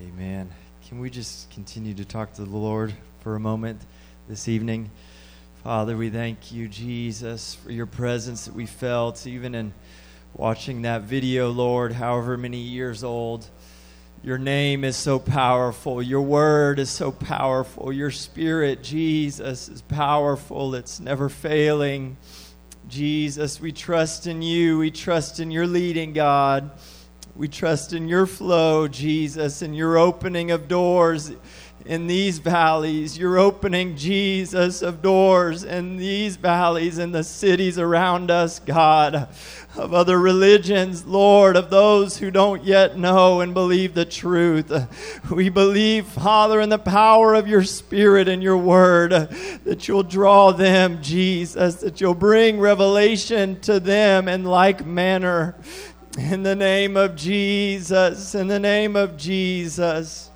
Amen. Can we just continue to talk to the Lord for a moment this evening? Father, we thank you, Jesus, for your presence that we felt, even in watching that video, Lord, however many years old. Your name is so powerful. Your word is so powerful. Your spirit, Jesus, is powerful. It's never failing. Jesus, we trust in you. We trust in your leading, God. We trust in your flow, Jesus, and your opening of doors in these valleys. You're opening, Jesus, of doors in these valleys, in the cities around us, God, of other religions, Lord, of those who don't yet know and believe the truth. We believe, Father, in the power of your Spirit and your word, that you'll draw them, Jesus, that you'll bring revelation to them in like manner. In the name of Jesus, in the name of Jesus.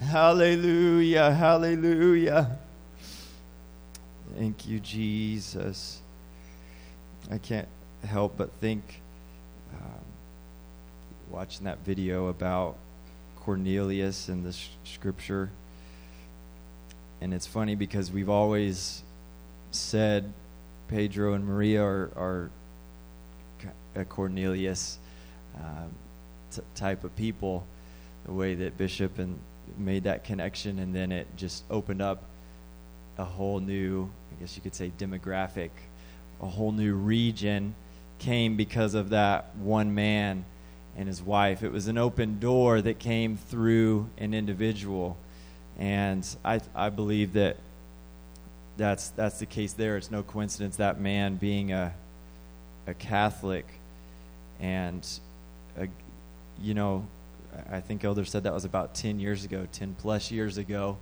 Hallelujah, hallelujah. Thank you, Jesus. I can't help but think, um, watching that video about Cornelius in the sh- scripture. And it's funny because we've always said Pedro and Maria are, are a Cornelius Um, t- type of people, the way that Bishop and made that connection, and then it just opened up a whole new, I guess you could say, demographic, a whole new region came because of that one man and his wife. It was an open door that came through an individual, and I I believe that that's that's the case there. It's no coincidence that man being a a Catholic and you know i think elder said that was about 10 years ago 10 plus years ago.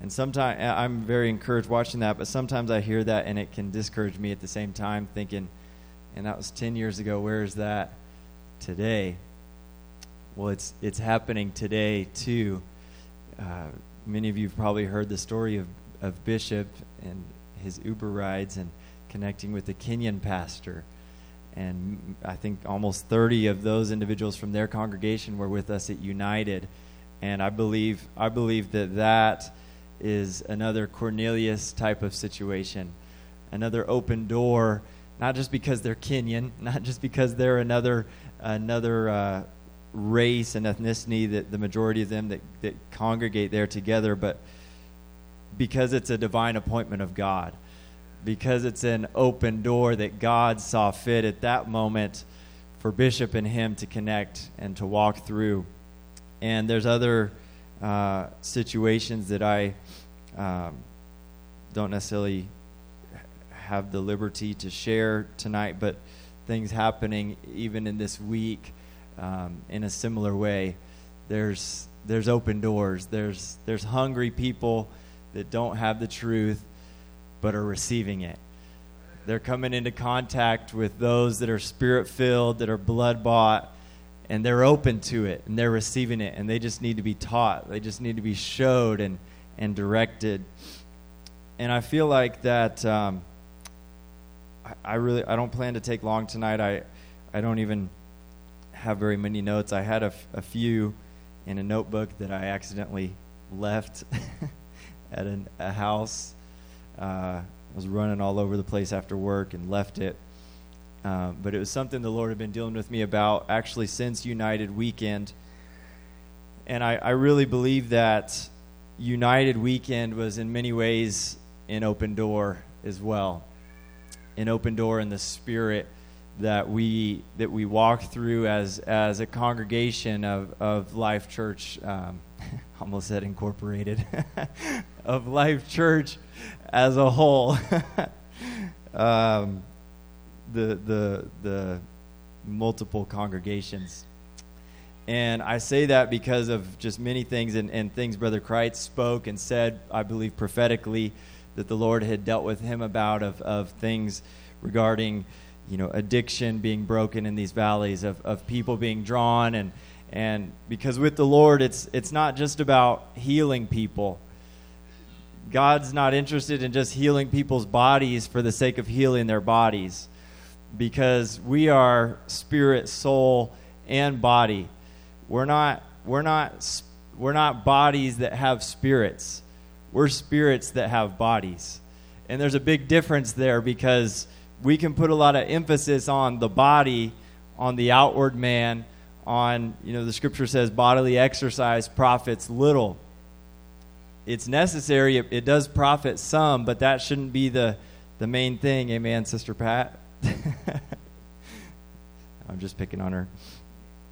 And sometimes i'm very encouraged watching that but sometimes i hear that and it can discourage me at the same time thinking and that was 10 years ago. Where is that today? Well it's it's happening today too. Uh, many of you have probably heard the story of, of bishop and his uber rides and connecting with the kenyan pastor and I think almost 30 of those individuals from their congregation were with us at United. And I believe I believe that that is another Cornelius type of situation, another open door, not just because they're Kenyan, not just because they're another another uh, race and ethnicity that the majority of them that, that congregate there together, but because it's a divine appointment of God because it's an open door that God saw fit at that moment for Bishop and him to connect and to walk through. And there's other uh, situations that I um, don't necessarily have the liberty to share tonight, but things happening even in this week um, in a similar way. There's there's open doors. There's there's hungry people that don't have the truth but are receiving it. They're coming into contact with those that are spirit filled, that are blood bought, and they're open to it and they're receiving it. And they just need to be taught, they just need to be showed and, and directed. And I feel like that. Um, I, I really I don't plan to take long tonight. I I don't even have very many notes. I had a, f- a few in a notebook that I accidentally left at an, a house uh, I was running all over the place after work and left it. Uh, but it was something the Lord had been dealing with me about actually since United Weekend. And I, I really believe that United Weekend was in many ways an open door as well. An open door in the spirit that we that we walk through as as a congregation of, of Life Church um, almost said incorporated of Life Church as a whole. um, the the the multiple congregations. And I say that because of just many things and, and things Brother Kreitz spoke and said, I believe prophetically, that the Lord had dealt with him about of, of things regarding, you know, addiction being broken in these valleys, of, of people being drawn and and because with the Lord it's it's not just about healing people God's not interested in just healing people's bodies for the sake of healing their bodies because we are spirit, soul, and body. We're not we're not we're not bodies that have spirits. We're spirits that have bodies. And there's a big difference there because we can put a lot of emphasis on the body, on the outward man, on, you know, the scripture says bodily exercise profits little. It's necessary, it, it does profit some, but that shouldn't be the, the main thing. Amen, Sister Pat. I'm just picking on her.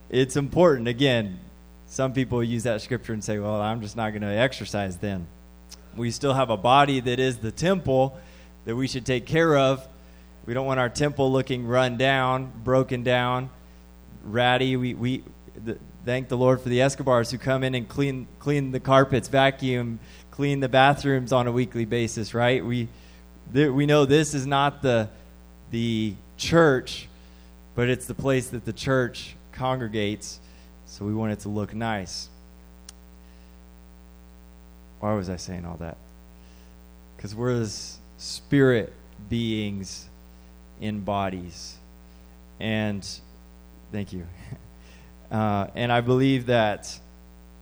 It's important. Again, some people use that scripture and say, well, I'm just not going to exercise then. We still have a body that is the temple that we should take care of. We don't want our temple looking run down, broken down, ratty. We, we thank the Lord for the Escobars who come in and clean, clean the carpets, vacuum, clean the bathrooms on a weekly basis, right? We, th- we know this is not the, the church, but it's the place that the church congregates, so we want it to look nice. Why was I saying all that? Because we're spirit beings in bodies. And thank you. Uh, and I believe that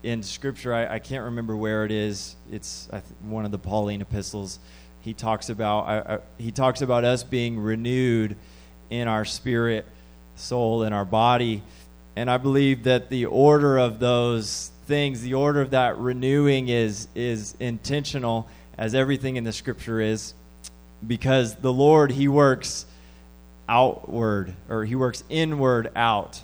in Scripture, I, I, can't remember where it is. It's one of the Pauline epistles. He talks about I, I, he talks about us being renewed in our spirit, soul, and our body. And I believe that the order of those things, the order of that renewing is is intentional, as everything in the Scripture is, because the Lord He works outward or He works inward out.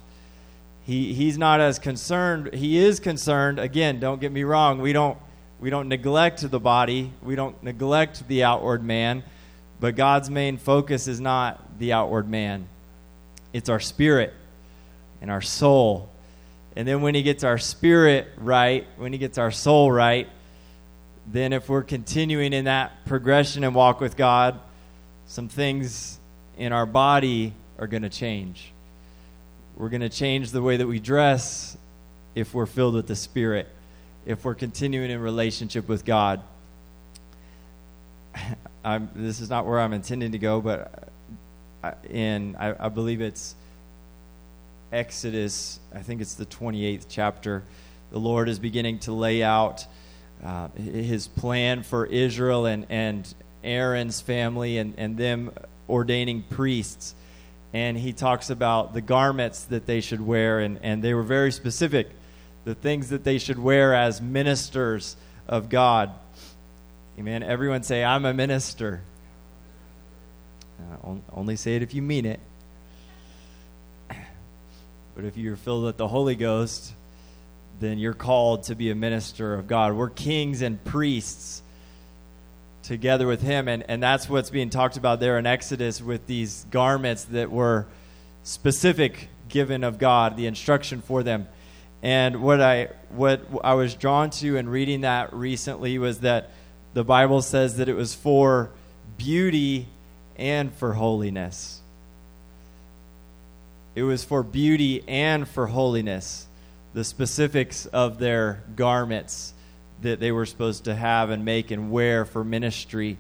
He, he's not as concerned. He is concerned. Again, don't get me wrong. We don't, we don't neglect the body, we don't neglect the outward man, but God's main focus is not the outward man, it's our spirit and our soul. And then when He gets our spirit right, when He gets our soul right, then if we're continuing in that progression and walk with God, some things in our body are going to change. We're going to change the way that we dress if we're filled with the Spirit, if we're continuing in relationship with God. I'm, this is not where I'm intending to go, but in I, I believe it's Exodus, I think it's the 28th chapter. The Lord is beginning to lay out uh, his plan for Israel and, and Aaron's family and, and them ordaining priests and he talks about the garments that they should wear, and, and they were very specific the things that they should wear as ministers of God. Amen. Everyone say, I'm a minister. Uh, only say it if you mean it. But if you're filled with the Holy Ghost, then you're called to be a minister of God. We're kings and priests together with him. And, and that's what's being talked about there in Exodus with these garments that were specific given of God, the instruction for them. And what I what I was drawn to in reading that recently was that the Bible says that it was for beauty and for holiness. It was for beauty and for holiness. The specifics of their garments that they were supposed to have and make and wear for ministry.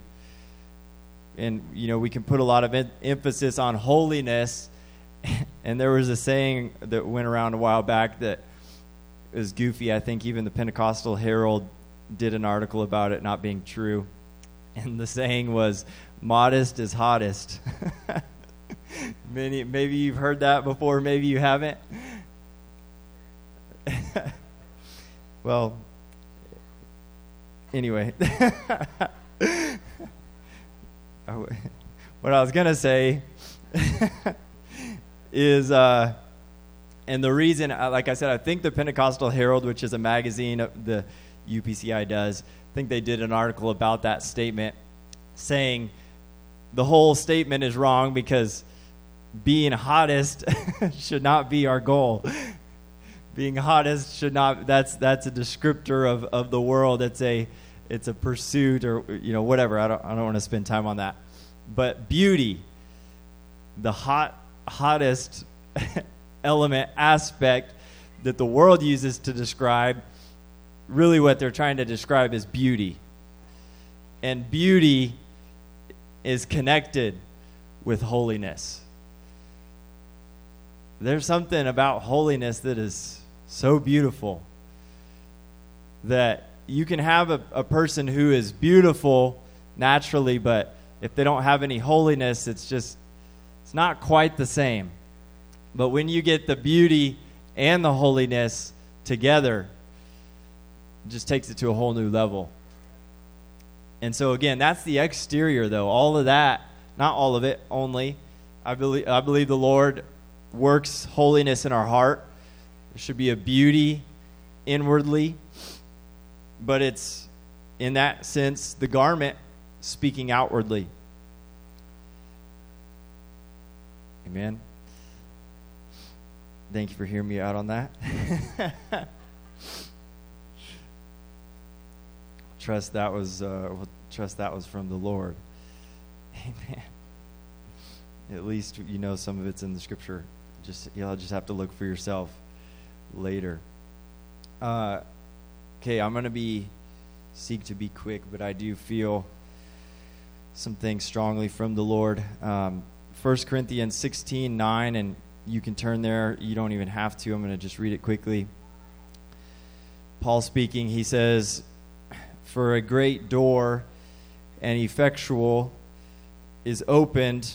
And, you know, we can put a lot of emphasis on holiness. And there was a saying that went around a while back that is goofy. I think even the Pentecostal Herald did an article about it not being true. And the saying was, modest is hottest. Many, maybe you've heard that before, maybe you haven't. well, anyway, what I was going to say is, uh, and the reason, uh, like I said, I think the Pentecostal Herald, which is a magazine the UPCI does, I think they did an article about that statement saying the whole statement is wrong because being hottest should not be our goal. Being hottest should not that's that's a descriptor of, of the world. It's a it's a pursuit or you know whatever. I don't I don't want to spend time on that. But beauty, the hot hottest element aspect that the world uses to describe really what they're trying to describe is beauty. And beauty is connected with holiness. There's something about holiness that is so beautiful that you can have a, a person who is beautiful naturally, but if they don't have any holiness, it's just, it's not quite the same. But when you get the beauty and the holiness together, it just takes it to a whole new level. And so, again, that's the exterior, though. All of that, not all of it only. I believe, I believe the Lord works holiness in our heart. There should be a beauty inwardly, but it's, in that sense, the garment speaking outwardly. Amen. Thank you for hearing me out on that. trust that was uh, trust that was from the Lord. Amen. At least you know some of it's in the scripture. Just you'll just have to look for yourself later. Uh, okay, I'm gonna be seek to be quick, but I do feel some things strongly from the Lord. Um, 1 Corinthians 16 9, and you can turn there. You don't even have to. I'm going to just read it quickly. Paul speaking, he says, For a great door and effectual is opened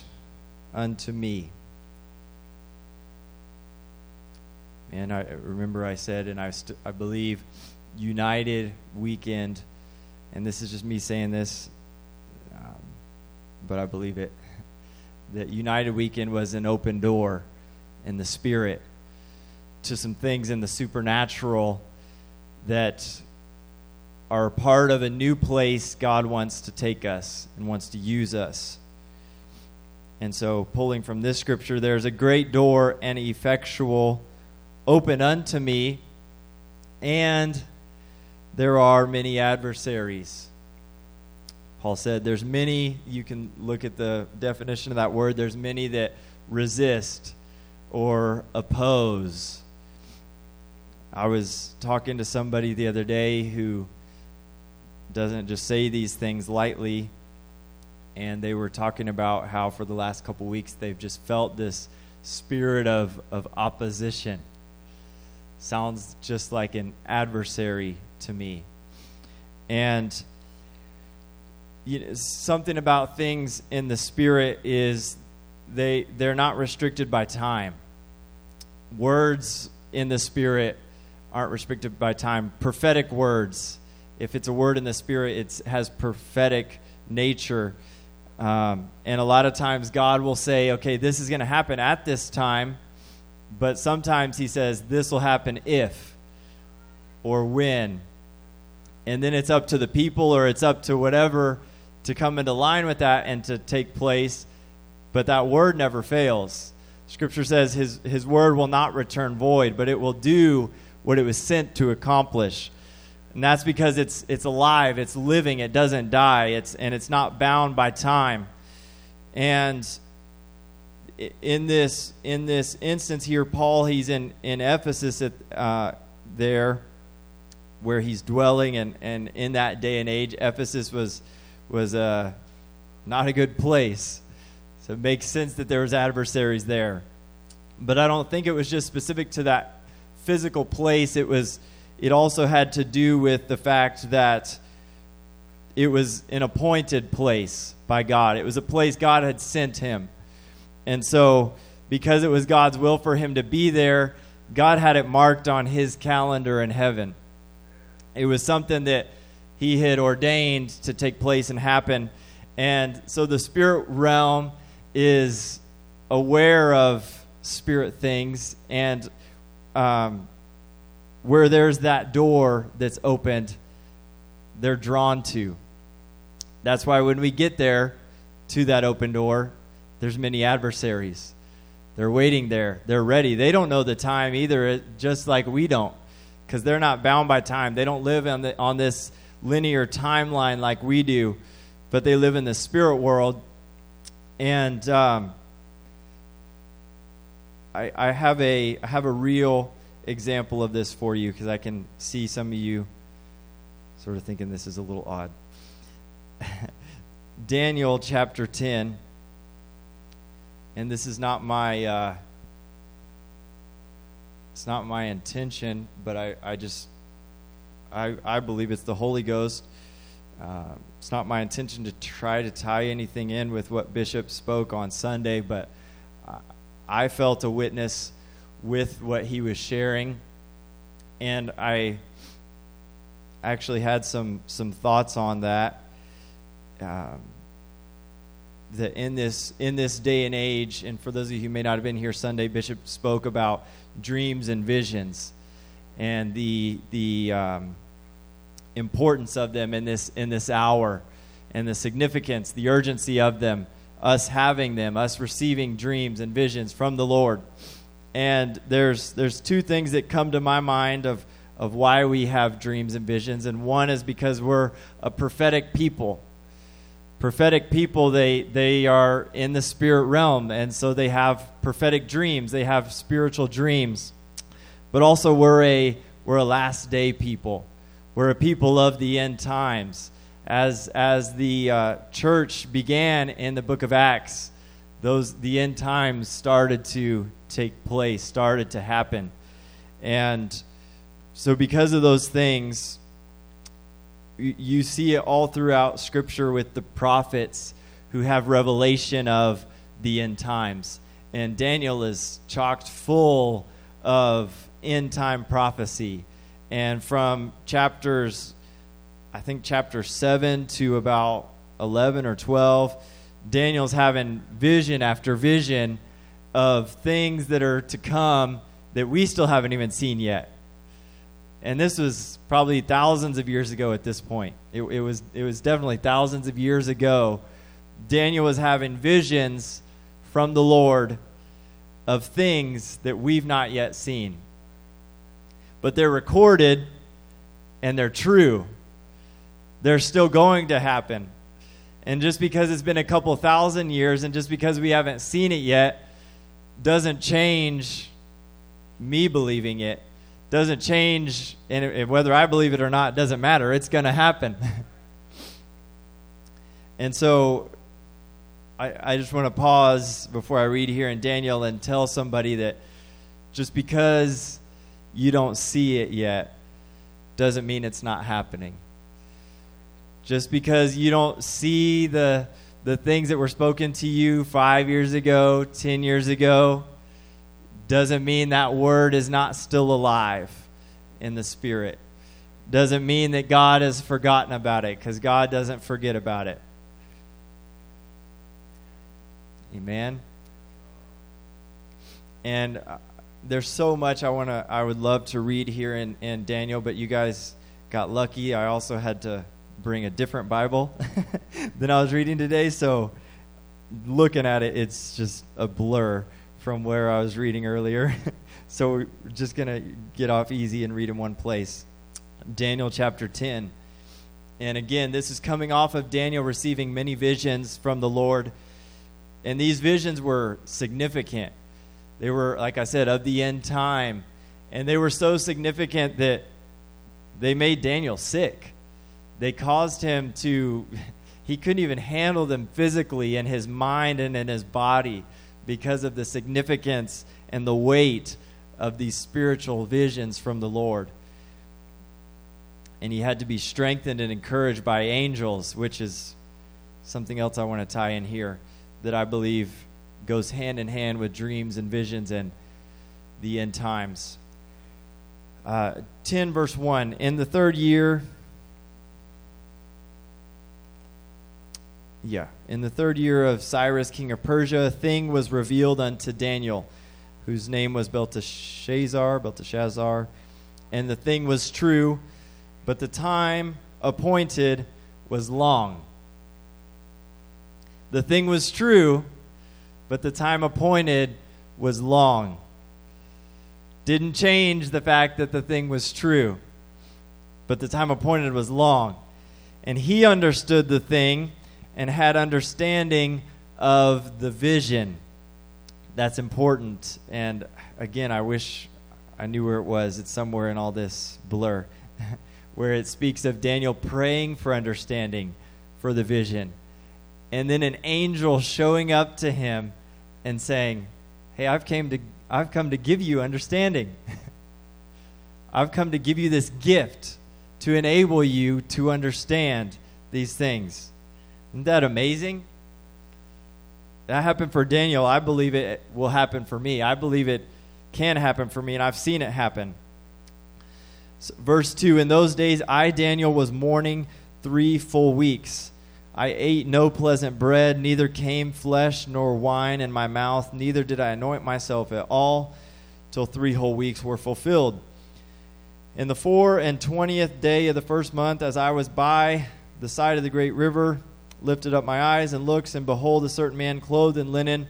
unto me. And I remember I said, and I, st- I believe, United Weekend, and this is just me saying this, um, but I believe it, that United Weekend was an open door in the spirit to some things in the supernatural that are part of a new place God wants to take us and wants to use us. And so, pulling from this scripture, there's a great door and effectual open unto me, and there are many adversaries. Paul said, There's many, you can look at the definition of that word, there's many that resist or oppose. I was talking to somebody the other day who doesn't just say these things lightly, and they were talking about how for the last couple weeks they've just felt this spirit of, of opposition. Sounds just like an adversary to me. And you know, something about things in the spirit is they they're not restricted by time. Words in the spirit aren't restricted by time. Prophetic words, if it's a word in the spirit, it has prophetic nature. Um, and a lot of times God will say, okay, this is going to happen at this time, but sometimes He says, this will happen if or when. And then it's up to the people or it's up to whatever to come into line with that and to take place. But that word never fails. Scripture says his, his word will not return void, but it will do what it was sent to accomplish. And that's because it's, it's alive, it's living, it doesn't die, it's, and it's not bound by time. And in this, in this instance here, Paul, he's in, in Ephesus at, uh, there where he's dwelling, and, and in that day and age, Ephesus was, was uh, not a good place. So it makes sense that there was adversaries there. But I don't think it was just specific to that physical place. It was it also had to do with the fact that it was an appointed place by God. It was a place God had sent him. And so because it was God's will for him to be there, God had it marked on his calendar in heaven. It was something that he had ordained to take place and happen. And so the spirit realm is aware of spirit things and um, where there's that door that's opened, they're drawn to. That's why when we get there to that open door, there's many adversaries. They're waiting there. They're ready. They don't know the time either, just like we don't, because they're not bound by time. They don't live on, the, on this linear timeline like we do, but they live in the spirit world and um, I, I have a I have a real example of this for you because I can see some of you sort of thinking this is a little odd. Daniel chapter 10, and this is not my uh, it's not my intention, but I, I just I, I believe it's the Holy Ghost. Uh, it's not my intention to try to tie anything in with what Bishop spoke on Sunday, but I felt a witness with what he was sharing, and I actually had some some thoughts on that. Um, that in this in this day and age, and for those of you who may not have been here Sunday, Bishop spoke about dreams and visions, and the the um, importance of them in this in this hour and the significance, the urgency of them, us having them, us receiving dreams and visions from the Lord. And there's there's two things that come to my mind of of why we have dreams and visions, and one is because we're a prophetic people. Prophetic people, they they are in the spirit realm, and so they have prophetic dreams. They have spiritual dreams, but also we're a we're a last day people. We're a people of the end times. As, as the uh, church began in the book of Acts, those, the end times started to take place, started to happen. And so, because of those things, you see it all throughout Scripture with the prophets who have revelation of the end times. And Daniel is chocked full of end time prophecy. And from chapters, I think chapter 7 to about 11 or 12, Daniel's having vision after vision of things that are to come that we still haven't even seen yet. And this was probably thousands of years ago at this point. It, it, was, it was definitely thousands of years ago. Daniel was having visions from the Lord of things that we've not yet seen but they're recorded and they're true. They're still going to happen. And just because it's been a couple thousand years and just because we haven't seen it yet doesn't change me believing it. Doesn't change, and whether I believe it or not doesn't matter. It's going to happen. and so I, I just want to pause before I read here in Daniel and tell somebody that just because you don't see it yet doesn't mean it's not happening. Just because you don't see the the things that were spoken to you 5 years ago, 10 years ago doesn't mean that word is not still alive in the spirit. Doesn't mean that God has forgotten about it cuz God doesn't forget about it. Amen. And uh, there's so much I want to I would love to read here in, in Daniel, but you guys got lucky. I also had to bring a different Bible than I was reading today, so looking at it, it's just a blur from where I was reading earlier. so we're just gonna get off easy and read in one place. Daniel chapter 10. And again, this is coming off of Daniel receiving many visions from the Lord. And these visions were significant. They were, like I said, of the end time. And they were so significant that they made Daniel sick. They caused him to, he couldn't even handle them physically in his mind and in his body because of the significance and the weight of these spiritual visions from the Lord. And he had to be strengthened and encouraged by angels, which is something else I want to tie in here that I believe goes hand in hand with dreams and visions and the end times. Uh, 10, verse 1. In the third year, yeah, in the third year of Cyrus, king of Persia, a thing was revealed unto Daniel, whose name was Belteshazzar, Belteshazzar. And the thing was true, but the time appointed was long. The thing was true, but the time appointed was long. Didn't change the fact that the thing was true, but the time appointed was long. And he understood the thing and had understanding of the vision. That's important. And again, I wish I knew where it was. It's somewhere in all this blur, where it speaks of Daniel praying for understanding for the vision. And then an angel showing up to him and saying, "Hey, I've came to I've come to give you understanding. I've come to give you this gift to enable you to understand these things. Isn't that amazing? That happened for Daniel. I believe it will happen for me. I believe it can happen for me, and I've seen it happen. So, verse 2 In those days, I, Daniel, was mourning three full weeks. I ate no pleasant bread, neither came flesh nor wine in my mouth, neither did I anoint myself at all, till three whole weeks were fulfilled. In the four and twentieth day of the first month, as I was by the side of the great river, lifted up my eyes and looked, and behold, a certain man clothed in linen,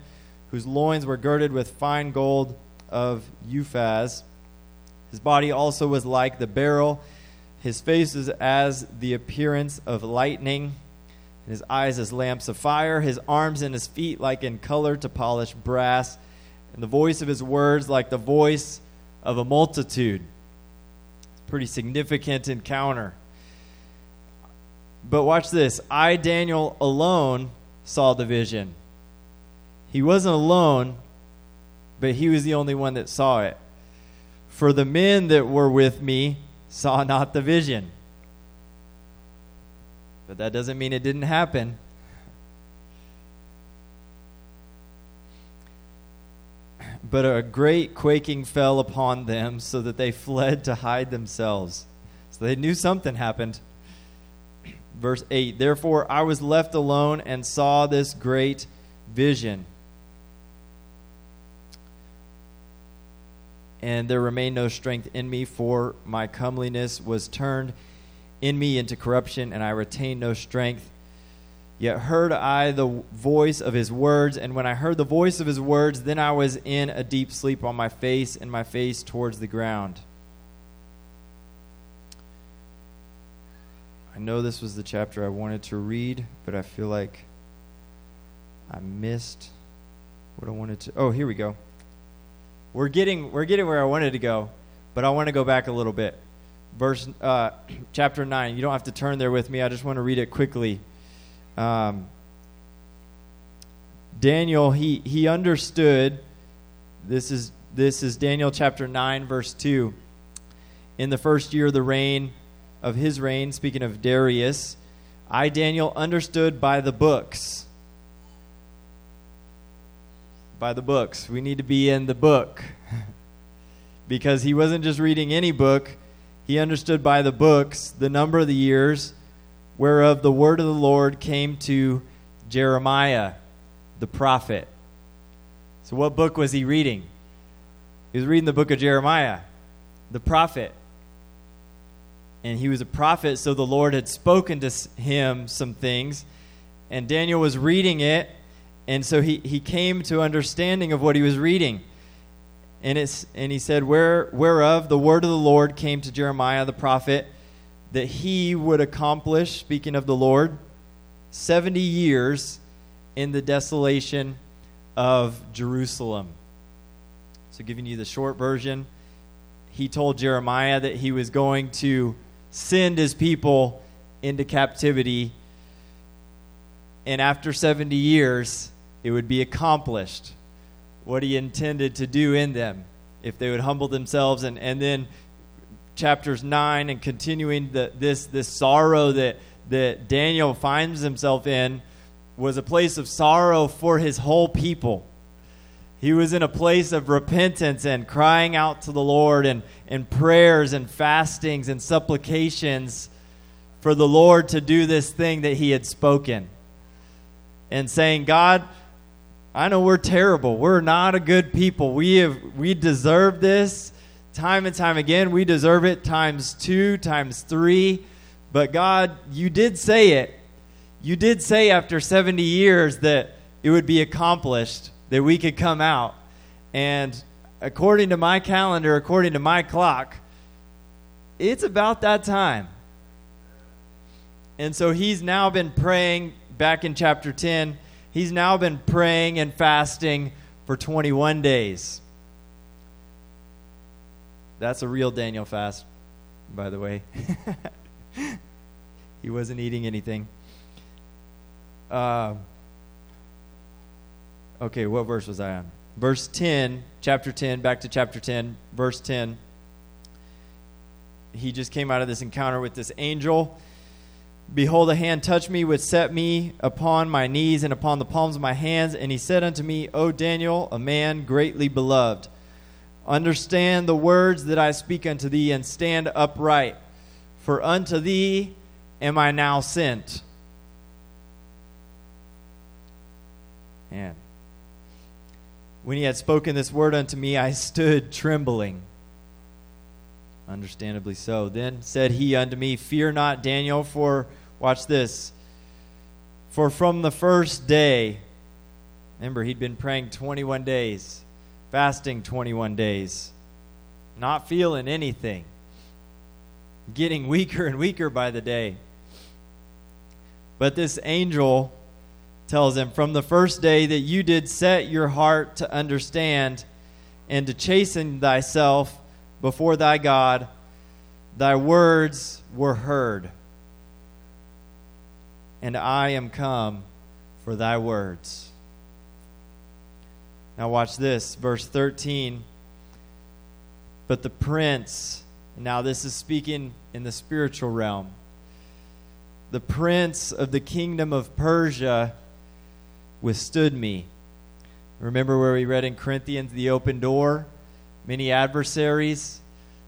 whose loins were girded with fine gold of Uphaz. His body also was like the beryl, his face is as the appearance of lightning, and his eyes as lamps of fire, his arms and his feet like in color to polished brass, and the voice of his words like the voice of a multitude. It's a pretty significant encounter. But watch this. I, Daniel, alone saw the vision. He wasn't alone, but he was the only one that saw it. For the men that were with me saw not the vision. But that doesn't mean it didn't happen. But a great quaking fell upon them, so that they fled to hide themselves. So they knew something happened. Verse 8 Therefore I was left alone and saw this great vision. And there remained no strength in me, for my comeliness was turned in me into corruption, and I retained no strength. Yet heard I the voice of his words, and when I heard the voice of his words, then I was in a deep sleep on my face, and my face towards the ground. Know this was the chapter I wanted to read, but I feel like I missed what I wanted to. Oh, here we go. We're getting we're getting where I wanted to go, but I want to go back a little bit. Verse uh, chapter nine. You don't have to turn there with me. I just want to read it quickly. Um, Daniel he he understood. This is this is Daniel chapter nine verse two. In the first year of the reign of his reign, speaking of Darius, I, Daniel, understood by the books. By the books. We need to be in the book. because he wasn't just reading any book, he understood by the books the number of the years whereof the word of the Lord came to Jeremiah, the prophet. So, what book was he reading? He was reading the book of Jeremiah, the prophet and he was a prophet, so the Lord had spoken to him some things. And Daniel was reading it, and so he, he came to understanding of what he was reading. And, it's, and he said, Where, Whereof the word of the Lord came to Jeremiah the prophet, that he would accomplish, speaking of the Lord, 70 years in the desolation of Jerusalem. So, giving you the short version, he told Jeremiah that he was going to send his people into captivity. And after 70 years, it would be accomplished what he intended to do in them if they would humble themselves. And, and then chapters 9 and continuing the, this, this sorrow that, that Daniel finds himself in was a place of sorrow for his whole people. He was in a place of repentance and crying out to the Lord and, and prayers and fastings and supplications for the Lord to do this thing that he had spoken. And saying, God, I know we're terrible. We're not a good people. We have we deserve this time and time again. We deserve it times 2, times 3. But God, you did say it. You did say after 70 years that it would be accomplished that we could come out. And according to my calendar, according to my clock, it's about that time. And so he's now been praying back in chapter 10. He's now been praying and fasting for 21 days. That's a real Daniel fast, by the way. he wasn't eating anything. Uh, Okay, what verse was I on? Verse 10, chapter 10, back to chapter 10, verse 10. he just came out of this encounter with this angel. Behold, a hand touched me, which set me upon my knees and upon the palms of my hands. And he said unto me, O Daniel, a man greatly beloved, understand the words that I speak unto thee, and stand upright. For unto thee am I now sent. And when he had spoken this word unto me, I stood trembling. Understandably so. Then said he unto me, Fear not, Daniel, for, watch this, for from the first day, remember, he'd been praying 21 days, fasting 21 days, not feeling anything, getting weaker and weaker by the day. But this angel tells him, From the first day that you did set your heart to understand and to chasten thyself before thy God, thy words were heard. And I am come for thy words. Now, watch this, verse 13. But the prince, now this is speaking in the spiritual realm, the prince of the kingdom of Persia withstood me. Remember where we read in Corinthians the open door? Many adversaries.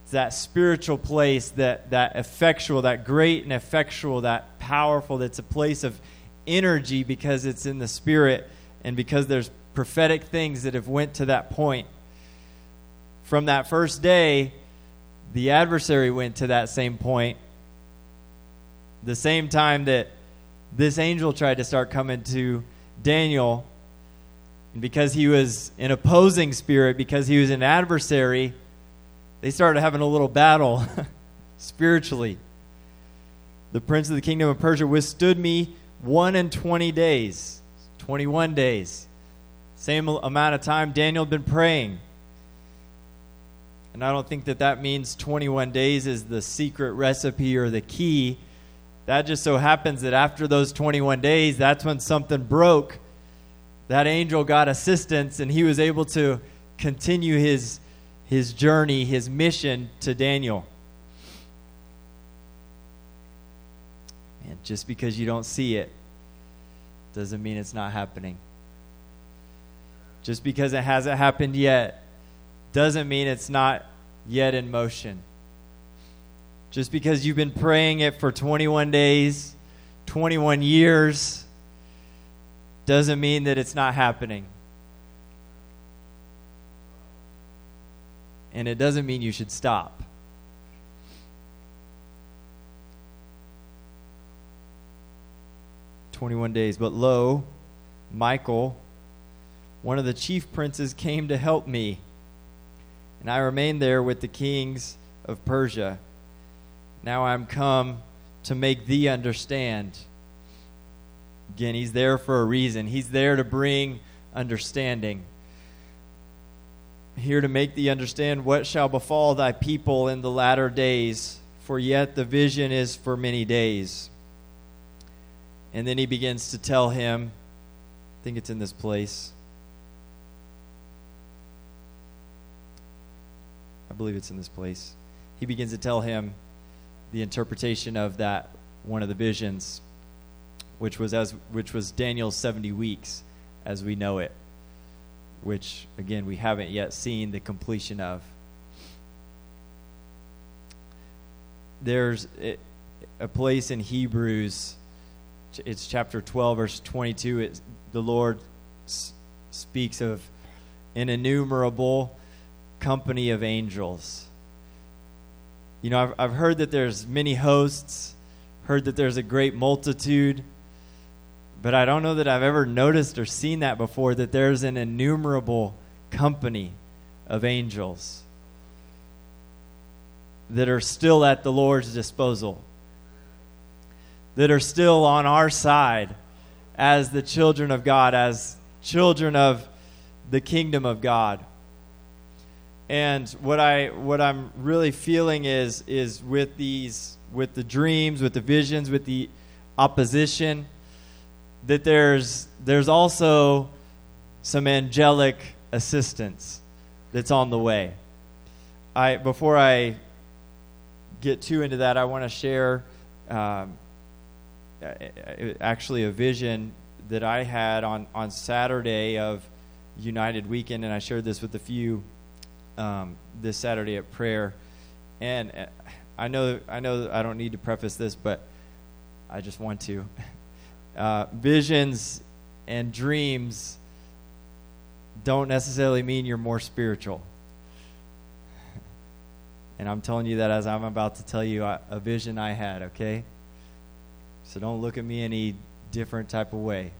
It's that spiritual place, that, that effectual, that great and effectual, that powerful, that's a place of energy because it's in the spirit and because there's prophetic things that have went to that point. From that first day, the adversary went to that same point. The same time that this angel tried to start coming to Daniel, because he was an opposing spirit, because he was an adversary, they started having a little battle spiritually. The prince of the kingdom of Persia withstood me one and twenty days, 21 days. Same amount of time Daniel had been praying. And I don't think that that means 21 days is the secret recipe or the key that just so happens that after those 21 days, that's when something broke. That angel got assistance and he was able to continue his, his journey, his mission to Daniel. And just because you don't see it doesn't mean it's not happening. Just because it hasn't happened yet doesn't mean it's not yet in motion. Just because you've been praying it for 21 days, 21 years, doesn't mean that it's not happening. And it doesn't mean you should stop. Twenty-one days. But lo, Michael, one of the chief princes, came to help me, and I remained there with the kings of Persia. Now I'm come to make thee understand. Again, he's there for a reason. He's there to bring understanding. Here to make thee understand what shall befall thy people in the latter days, for yet the vision is for many days. And then he begins to tell him, I think it's in this place. I believe it's in this place. He begins to tell him the interpretation of that one of the visions, which was as which was Daniel's seventy weeks, as we know it, which again we haven't yet seen the completion of. There's a place in Hebrews, it's chapter twelve, verse twenty-two. It, the Lord speaks of an innumerable company of angels you know, I've, I've heard that there's many hosts, heard that there's a great multitude, but I don't know that I've ever noticed or seen that before that there's an innumerable company of angels that are still at the Lord's disposal, that are still on our side as the children of God, as children of the kingdom of God. And what I what I'm really feeling is is with these with the dreams, with the visions, with the opposition, that there's there's also some angelic assistance that's on the way. I before I get too into that, I want to share um, actually a vision that I had on, on Saturday of United Weekend, and I shared this with a few um, this Saturday at prayer. And uh, I know I know I don't need to preface this, but I just want to. Uh, visions and dreams don't necessarily mean you're more spiritual. And I'm telling you that as I'm about to tell you a vision I had, okay? So don't look at me any different type of way.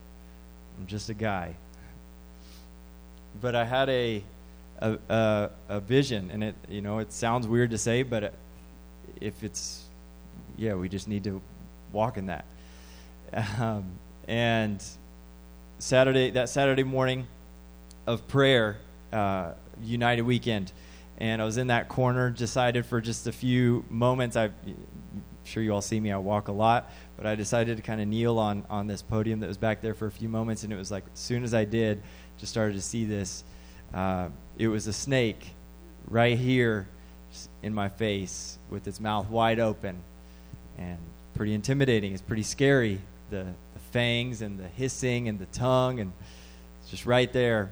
I'm just a guy. But I had a a, a, a vision, and it you know it sounds weird to say, but if it's yeah, we just need to walk in that. Um, and Saturday, that Saturday morning of prayer, uh, United Weekend, and I was in that corner, decided for just a few moments. I'm sure you all see me, I walk a lot, but I decided to kind of kneel on, on this podium that was back there for a few moments, and it was like, as soon as I did, just started to see this. Uh, it was a snake right here in my face with its mouth wide open and pretty intimidating. It's pretty scary. The, the fangs and the hissing and the tongue, and just right there.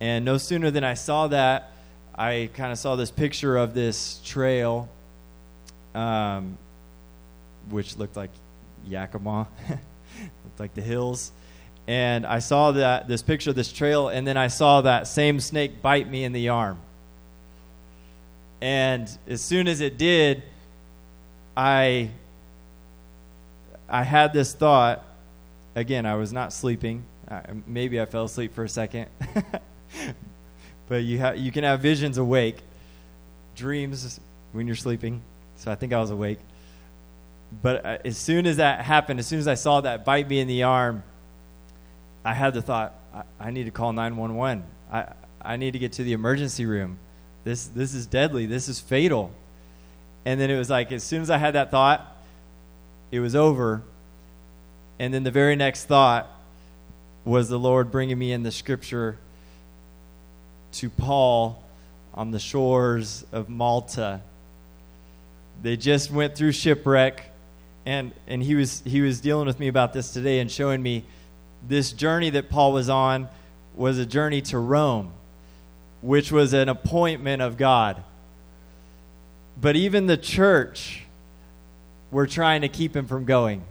And no sooner than I saw that, I kind of saw this picture of this trail, um, which looked like Yakima, looked like the hills. And I saw that this picture of this trail, and then I saw that same snake bite me in the arm. And as soon as it did, I I had this thought. Again, I was not sleeping. maybe I fell asleep for a second. but you ha- you can have visions awake, dreams when you're sleeping. So I think I was awake. But uh, as soon as that happened, as soon as I saw that bite me in the arm, I had the thought, I, I need to call 911. I, I need to get to the emergency room. This, this is deadly. This is fatal. And then it was like, as soon as I had that thought, it was over. And then the very next thought was the Lord bringing me in the scripture to Paul on the shores of Malta. They just went through shipwreck, and, and he, was, he was dealing with me about this today and showing me this journey that Paul was on was a journey to Rome, which was an appointment of God. But even the church were trying to keep him from going.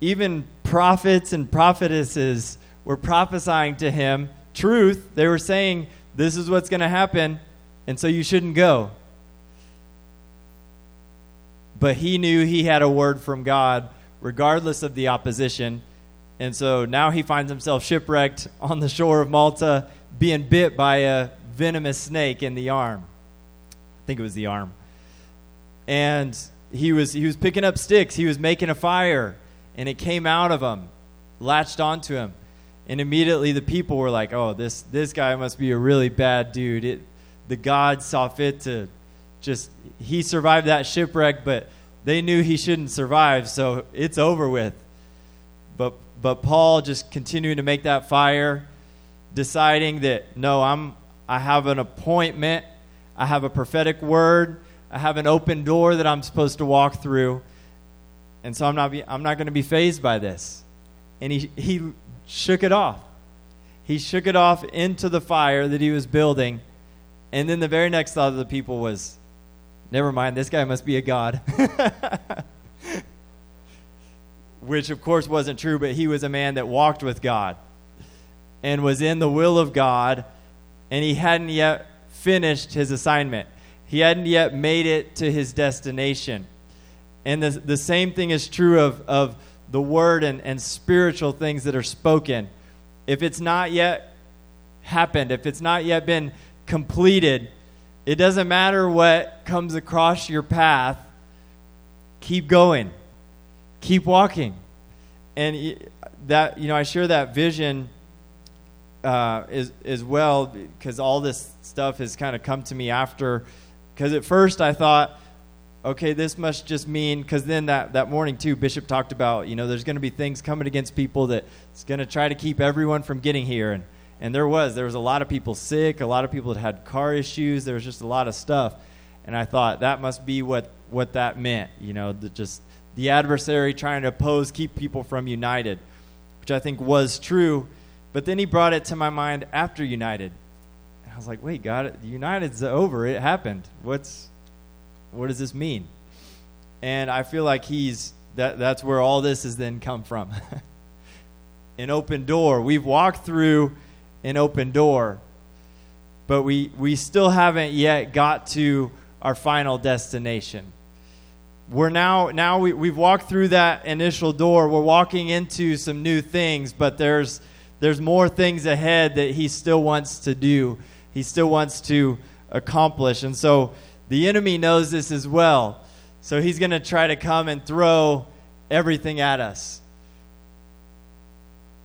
Even prophets and prophetesses were prophesying to him truth. They were saying, This is what's going to happen, and so you shouldn't go. But he knew he had a word from God, regardless of the opposition. And so now he finds himself shipwrecked on the shore of Malta, being bit by a venomous snake in the arm. I think it was the arm. And he was, he was picking up sticks, he was making a fire, and it came out of him, latched onto him. And immediately the people were like, oh, this, this guy must be a really bad dude. It, the God saw fit to just, he survived that shipwreck, but they knew he shouldn't survive, so it's over with. But, but Paul just continuing to make that fire, deciding that, no, I'm, I have an appointment, I have a prophetic word, I have an open door that I'm supposed to walk through, and so I'm not, be, I'm not going to be fazed by this. And he, he shook it off. He shook it off into the fire that he was building. And then the very next thought of the people was, never mind, this guy must be a god. Which, of course, wasn't true, but he was a man that walked with God and was in the will of God, and he hadn't yet finished his assignment. He hadn't yet made it to his destination. And the, the same thing is true of, of the word and, and spiritual things that are spoken, if it's not yet happened, if it's not yet been completed, it doesn't matter what comes across your path. Keep going, keep walking. And that, you know, I share that vision uh, as, as well because all this stuff has kind of come to me after. Because at first I thought, okay, this must just mean because then that, that morning too, Bishop talked about you know there's going to be things coming against people that's going to try to keep everyone from getting here, and and there was there was a lot of people sick, a lot of people that had car issues, there was just a lot of stuff, And I thought that must be what, what that meant, you know, the, just the adversary trying to oppose, keep people from united, which I think was true. But then he brought it to my mind after United. And I was like, wait, God, United's over. It happened. What's, what does this mean? And I feel like he's, that, that's where all this has then come from. an open door. We've walked through an open door, but we, we still haven't yet got to our final destination. We're now, now we, we've walked through that initial door. We're walking into some new things, but there's, there's more things ahead that he still wants to do. He still wants to accomplish. And so the enemy knows this as well. So he's going to try to come and throw everything at us.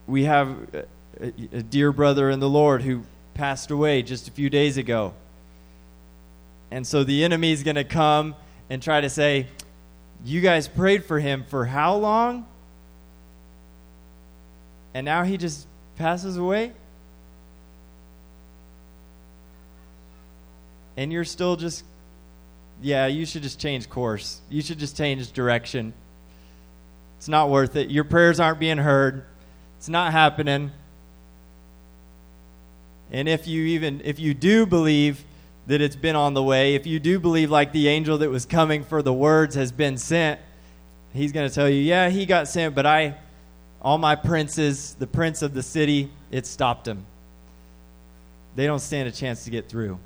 We have a, a dear brother in the Lord who passed away just a few days ago. And so the enemy is going to come and try to say, You guys prayed for him for how long? And now he just passes away? And you're still just, yeah, you should just change course. You should just change direction. It's not worth it. Your prayers aren't being heard. It's not happening. And if you even if you do believe that it's been on the way, if you do believe like the angel that was coming for the words has been sent, he's going to tell you, "Yeah, he got sent, but I all my princes, the prince of the city, it stopped him. They don't stand a chance to get through."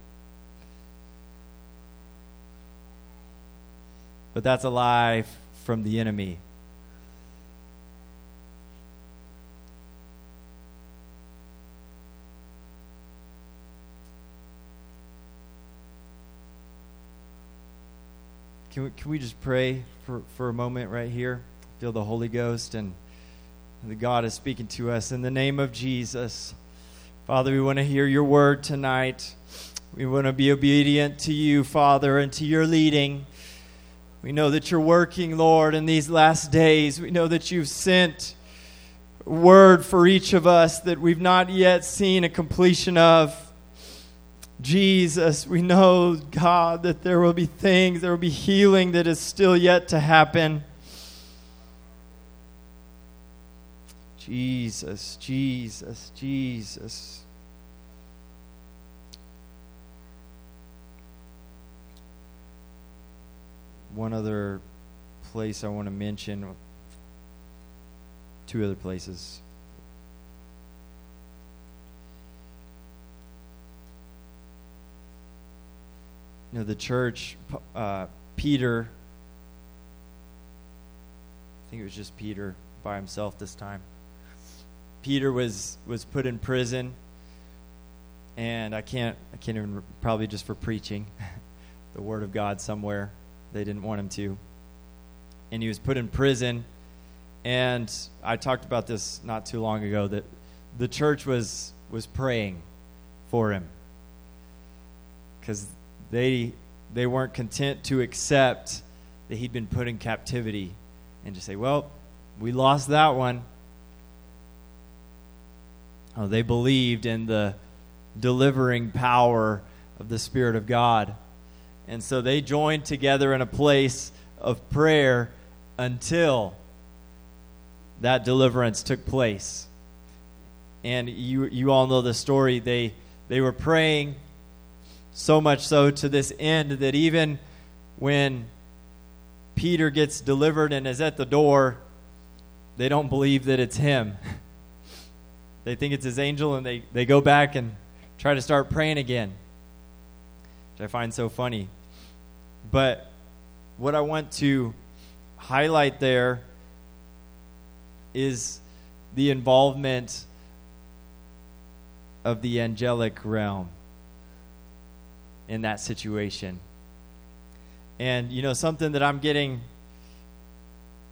But that's a lie from the enemy. Can we, can we just pray for, for a moment right here? Feel the Holy Ghost and the God is speaking to us in the name of Jesus. Father, we want to hear your word tonight. We want to be obedient to you, Father, and to your leading. We know that you're working, Lord, in these last days. We know that you've sent word for each of us that we've not yet seen a completion of. Jesus, we know, God, that there will be things, there will be healing that is still yet to happen. Jesus, Jesus, Jesus. One other place I want to mention, two other places. You know, the church, uh, Peter, I think it was just Peter by himself this time. Peter was, was put in prison, and I can't, I can't even, probably just for preaching the word of God somewhere. They didn't want him to. And he was put in prison, and I talked about this not too long ago that the church was, was praying for him because they, they weren't content to accept that he'd been put in captivity and to say, well, we lost that one. Oh, they believed in the delivering power of the Spirit of God. And so they joined together in a place of prayer until that deliverance took place. And you, you all know the story. They, they were praying so much so to this end that even when Peter gets delivered and is at the door, they don't believe that it's him. they think it's his angel and they, they go back and try to start praying again, which I find so funny. But what I want to highlight there is the involvement of the angelic realm in that situation. And you know something that I'm getting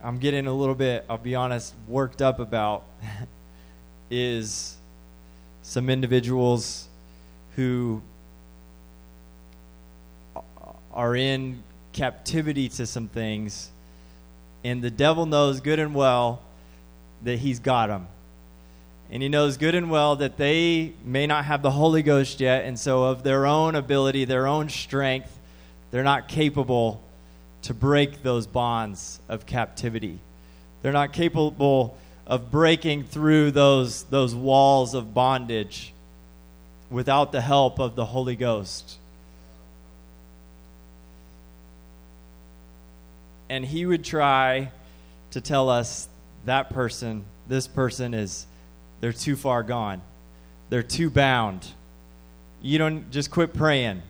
I'm getting a little bit, I'll be honest, worked up about is some individuals who are in captivity to some things, and the devil knows good and well that he's got them. And he knows good and well that they may not have the Holy Ghost yet, and so of their own ability, their own strength, they're not capable to break those bonds of captivity. They're not capable of breaking through those, those walls of bondage without the help of the Holy Ghost. And he would try to tell us that person, this person is, they're too far gone. They're too bound. You don't just quit praying.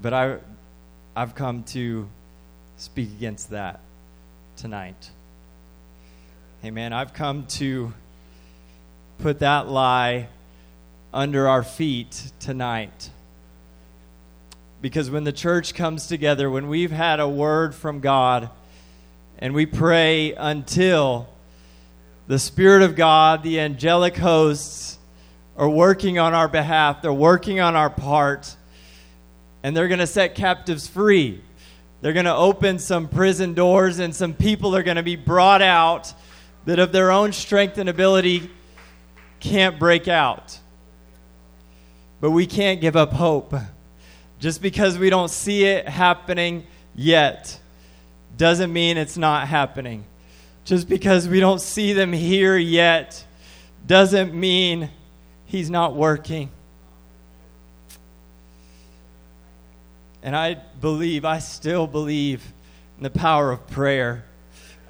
But I, I've come to speak against that tonight. Amen. I've come to put that lie under our feet tonight. Because when the church comes together, when we've had a word from God, and we pray until the Spirit of God, the angelic hosts, are working on our behalf, they're working on our part, and they're going to set captives free. They're going to open some prison doors, and some people are going to be brought out that of their own strength and ability can't break out. But we can't give up hope. Just because we don't see it happening yet doesn't mean it's not happening. Just because we don't see them here yet doesn't mean he's not working. And I believe, I still believe in the power of prayer.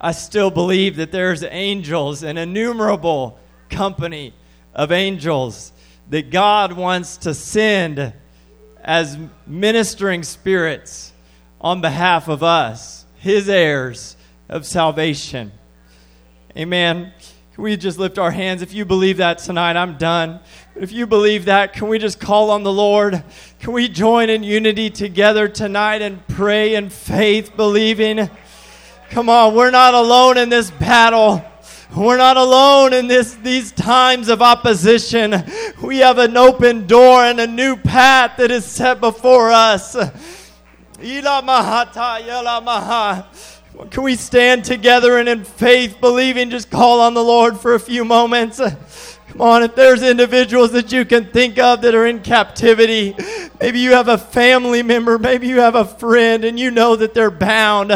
I still believe that there's angels, an innumerable company of angels that God wants to send as ministering spirits on behalf of us, his heirs of salvation. Amen. Can we just lift our hands? If you believe that tonight, I'm done. If you believe that, can we just call on the Lord? Can we join in unity together tonight and pray in faith, believing? Come on, we're not alone in this battle. We're not alone in this, these times of opposition. We have an open door and a new path that is set before us. Can we stand together and in faith, believing, just call on the Lord for a few moments? Come on, if there's individuals that you can think of that are in captivity, maybe you have a family member, maybe you have a friend, and you know that they're bound.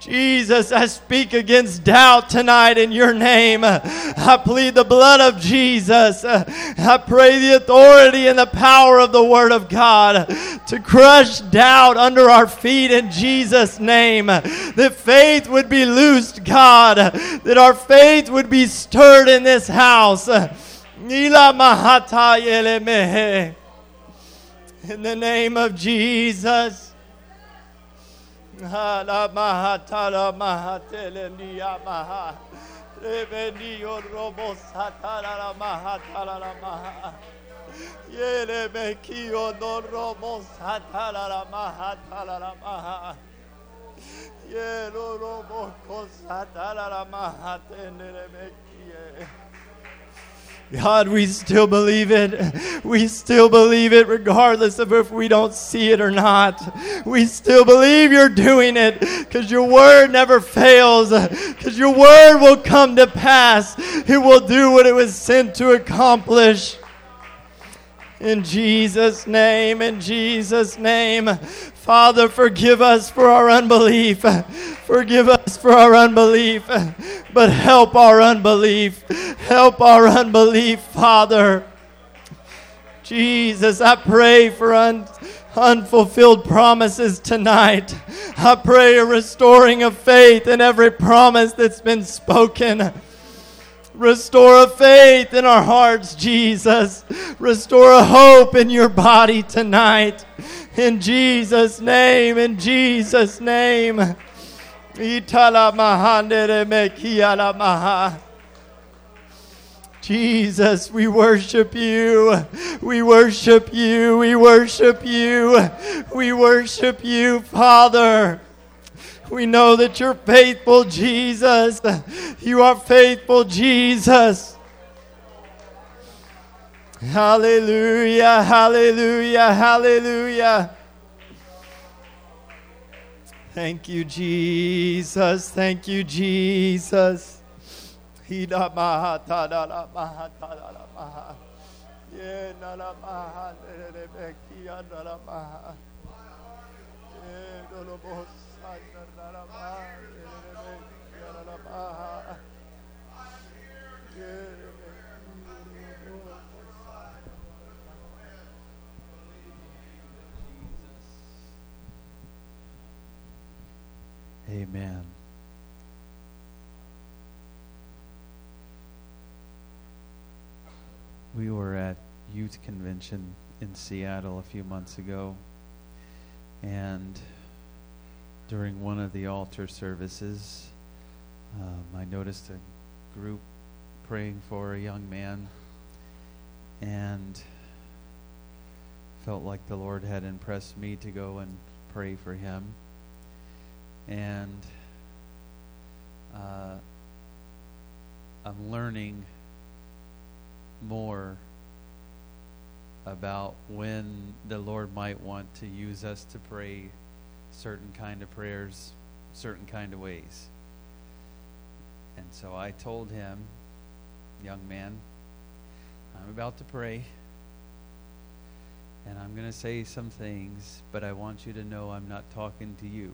Jesus, I speak against doubt tonight in your name. I plead the blood of Jesus. I pray the authority and the power of the Word of God to crush doubt under our feet in Jesus' name. That faith would be loosed, God. That our faith would be stirred in this house. In the name of Jesus. La mahatala mahatelelia maha. Revenio robos hatala la mahatala la maha. Yere mekio no robos hatala la mahatala la maha. Yero robos hatala la mahatele mekie. God, we still believe it. We still believe it regardless of if we don't see it or not. We still believe you're doing it because your word never fails, because your word will come to pass. It will do what it was sent to accomplish. In Jesus' name, in Jesus' name. Father, forgive us for our unbelief. Forgive us for our unbelief. But help our unbelief. Help our unbelief, Father. Jesus, I pray for un- unfulfilled promises tonight. I pray a restoring of faith in every promise that's been spoken. Restore a faith in our hearts, Jesus. Restore a hope in your body tonight. In Jesus' name, in Jesus' name. Jesus, we worship you. We worship you. We worship you. We worship you, Father. We know that you're faithful, Jesus. You are faithful, Jesus. Hallelujah, hallelujah, hallelujah. Thank you, Jesus. Thank you, Jesus. Hida Amen. We were at youth convention in Seattle a few months ago, and during one of the altar services, um, I noticed a group praying for a young man, and felt like the Lord had impressed me to go and pray for him and uh, I'm learning more about when the Lord might want to use us to pray certain kind of prayers, certain kind of ways. And so I told him, young man, I'm about to pray. And I'm going to say some things, but I want you to know I'm not talking to you.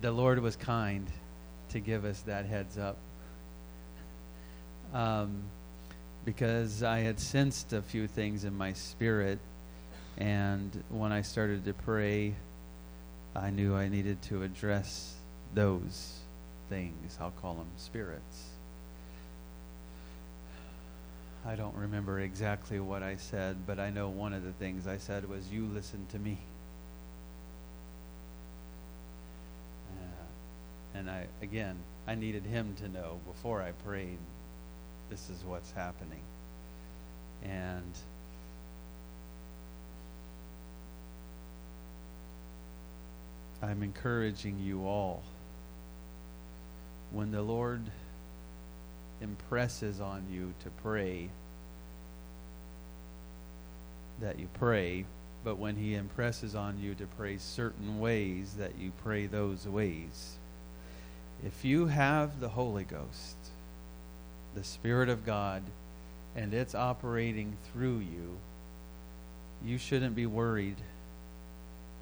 The Lord was kind to give us that heads up. Um, because I had sensed a few things in my spirit, and when I started to pray, I knew I needed to address those things. I'll call them spirits. I don't remember exactly what I said, but I know one of the things I said was, You listen to me. And I, again, I needed him to know before I prayed, this is what's happening. And I'm encouraging you all. When the Lord impresses on you to pray, that you pray, but when He impresses on you to pray certain ways, that you pray those ways. If you have the Holy Ghost, the Spirit of God, and it's operating through you, you shouldn't be worried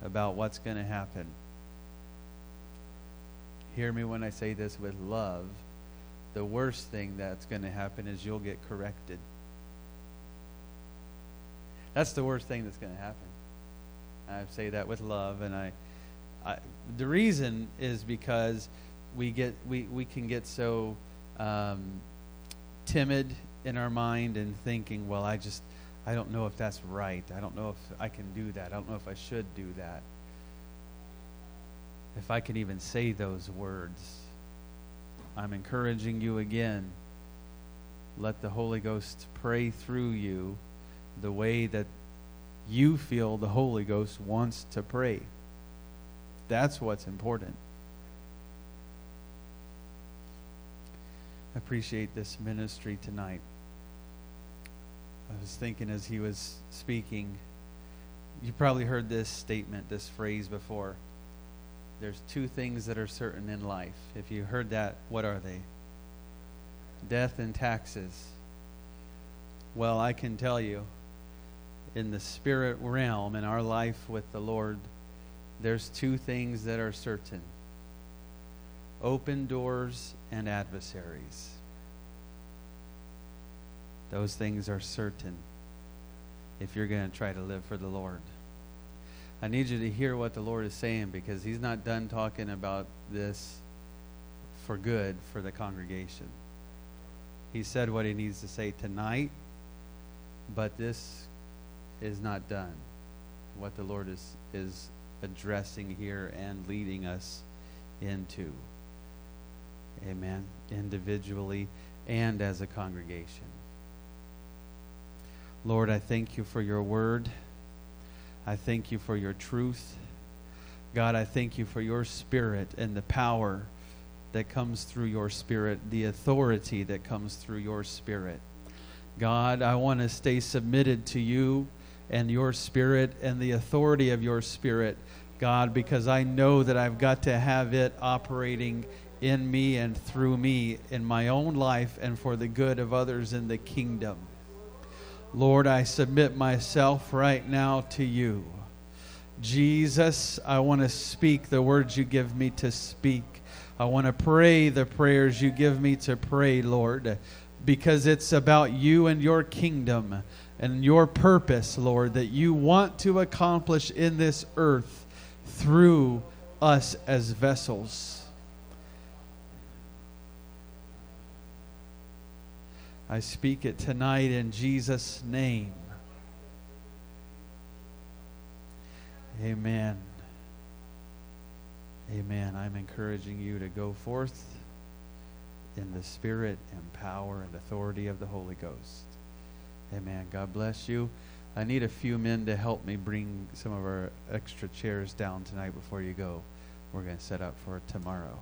about what's going to happen. Hear me when I say this with love. The worst thing that's going to happen is you'll get corrected. That's the worst thing that's going to happen. I say that with love, and I, I, the reason is because we get we, we can get so um, timid in our mind and thinking, well, I just I don't know if that's right. I don't know if I can do that. I don't know if I should do that. If I can even say those words, I'm encouraging you again. Let the Holy Ghost pray through you the way that you feel the Holy Ghost wants to pray. That's what's important. Appreciate this ministry tonight. I was thinking as he was speaking, you probably heard this statement, this phrase before. There's two things that are certain in life. If you heard that, what are they? Death and taxes. Well, I can tell you, in the spirit realm, in our life with the Lord, there's two things that are certain open doors and adversaries. Those things are certain if you're going to try to live for the Lord. I need you to hear what the Lord is saying because He's not done talking about this for good for the congregation. He said what He needs to say tonight, but this is not done. What the Lord is, is addressing here and leading us into. Amen. Individually and as a congregation. Lord, I thank you for your word. I thank you for your truth. God, I thank you for your spirit and the power that comes through your spirit, the authority that comes through your spirit. God, I want to stay submitted to you and your spirit and the authority of your spirit, God, because I know that I've got to have it operating in me and through me in my own life and for the good of others in the kingdom. Lord, I submit myself right now to you. Jesus, I want to speak the words you give me to speak. I want to pray the prayers you give me to pray, Lord, because it's about you and your kingdom and your purpose, Lord, that you want to accomplish in this earth through us as vessels. I speak it tonight in Jesus' name. Amen. Amen. I'm encouraging you to go forth in the spirit and power and authority of the Holy Ghost. Amen. God bless you. I need a few men to help me bring some of our extra chairs down tonight before you go. We're going to set up for tomorrow.